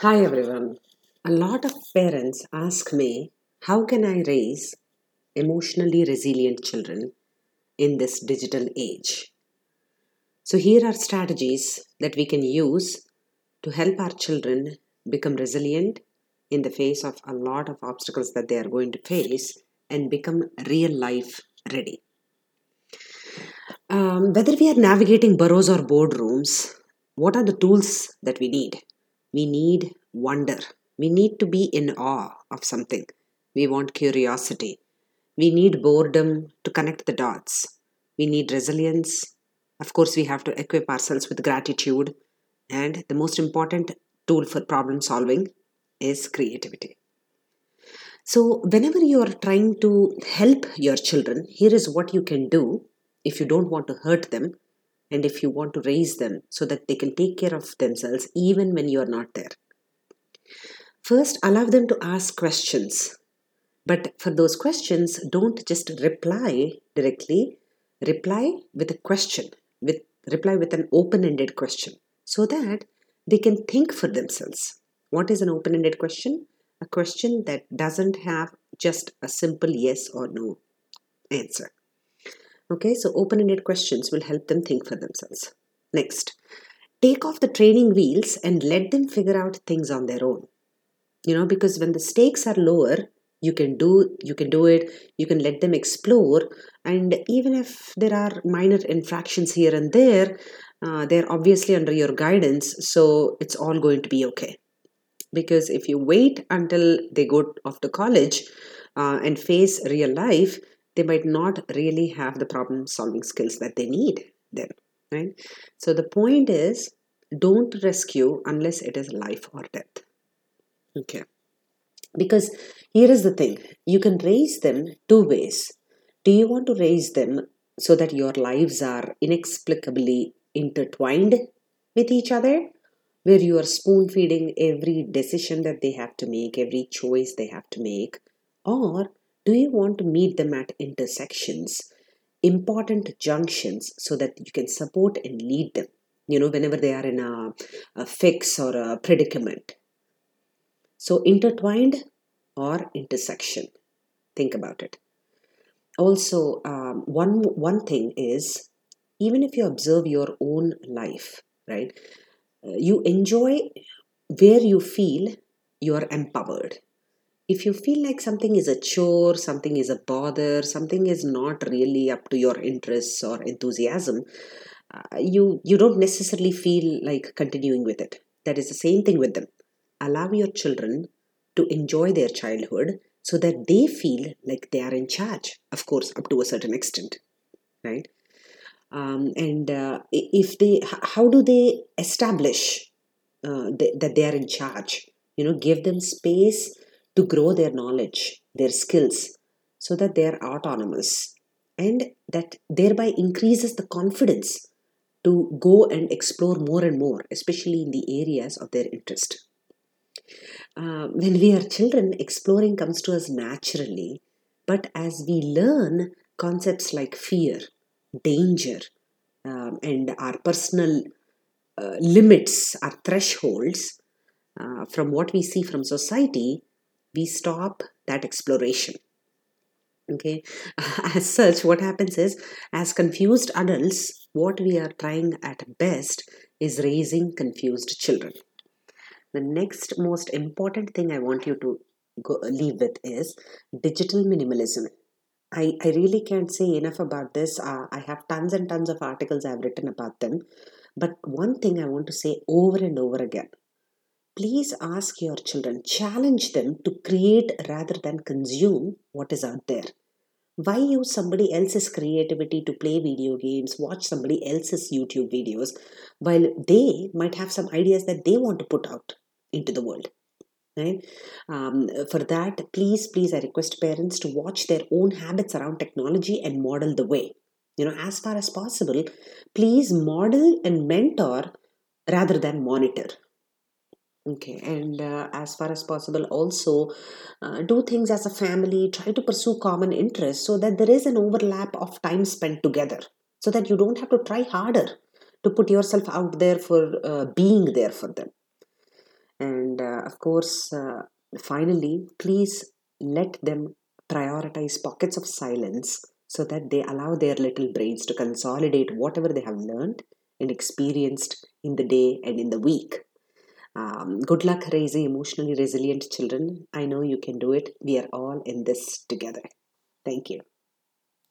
Hi everyone. A lot of parents ask me, how can I raise emotionally resilient children in this digital age? So, here are strategies that we can use to help our children become resilient in the face of a lot of obstacles that they are going to face and become real life ready. Um, whether we are navigating burrows or boardrooms, what are the tools that we need? We need wonder. We need to be in awe of something. We want curiosity. We need boredom to connect the dots. We need resilience. Of course, we have to equip ourselves with gratitude. And the most important tool for problem solving is creativity. So, whenever you are trying to help your children, here is what you can do if you don't want to hurt them and if you want to raise them so that they can take care of themselves even when you are not there. First, allow them to ask questions. But for those questions, don't just reply directly, reply with a question, with reply with an open-ended question so that they can think for themselves. What is an open-ended question? a question that doesn't have just a simple yes or no answer. Okay, so open ended questions will help them think for themselves. Next, take off the training wheels and let them figure out things on their own. You know, because when the stakes are lower, you can do you can do it you can let them explore and even if there are minor infractions here and there uh, they're obviously under your guidance so it's all going to be okay because if you wait until they go off to college uh, and face real life they might not really have the problem solving skills that they need then right? So the point is don't rescue unless it is life or death okay? Because here is the thing you can raise them two ways. Do you want to raise them so that your lives are inexplicably intertwined with each other? Where you are spoon feeding every decision that they have to make, every choice they have to make? Or do you want to meet them at intersections, important junctions, so that you can support and lead them? You know, whenever they are in a, a fix or a predicament. So, intertwined or intersection. Think about it. Also, um, one one thing is even if you observe your own life, right? you enjoy where you feel you are empowered. If you feel like something is a chore, something is a bother, something is not really up to your interests or enthusiasm, uh, you you don't necessarily feel like continuing with it. That is the same thing with them. Allow your children to enjoy their childhood so that they feel like they are in charge. Of course, up to a certain extent, right? um, and uh, if they how do they establish uh, that they are in charge you know give them space to grow their knowledge their skills so that they are autonomous. And that thereby increases the confidence to go and explore more and more especially in the areas of their interest. Uh, when we are children exploring comes to us naturally. But as we learn concepts like fear danger um, and our personal uh, limits, our thresholds, uh, from what we see from society, we stop that exploration. Okay, as such, what happens is, as confused adults, what we are trying at best is raising confused children. The next most important thing I want you to go, leave with is digital minimalism I, I really can't say enough about this. Uh, I have tons and tons of articles I've written about them. But one thing I want to say over and over again please ask your children, challenge them to create rather than consume what is out there. Why use somebody else's creativity to play video games, watch somebody else's YouTube videos, while they might have some ideas that they want to put out into the world? right um, for that please please i request parents to watch their own habits around technology and model the way you know as far as possible please model and mentor rather than monitor okay and uh, as far as possible also uh, do things as a family try to pursue common interests so that there is an overlap of time spent together so that you don't have to try harder to put yourself out there for uh, being there for them And uh, of course, uh, finally, please let them prioritize pockets of silence so that they allow their little brains to consolidate whatever they have learned and experienced in the day and in the week. Um, good luck raising emotionally resilient children. I know you can do it. We are all in this together. Thank you.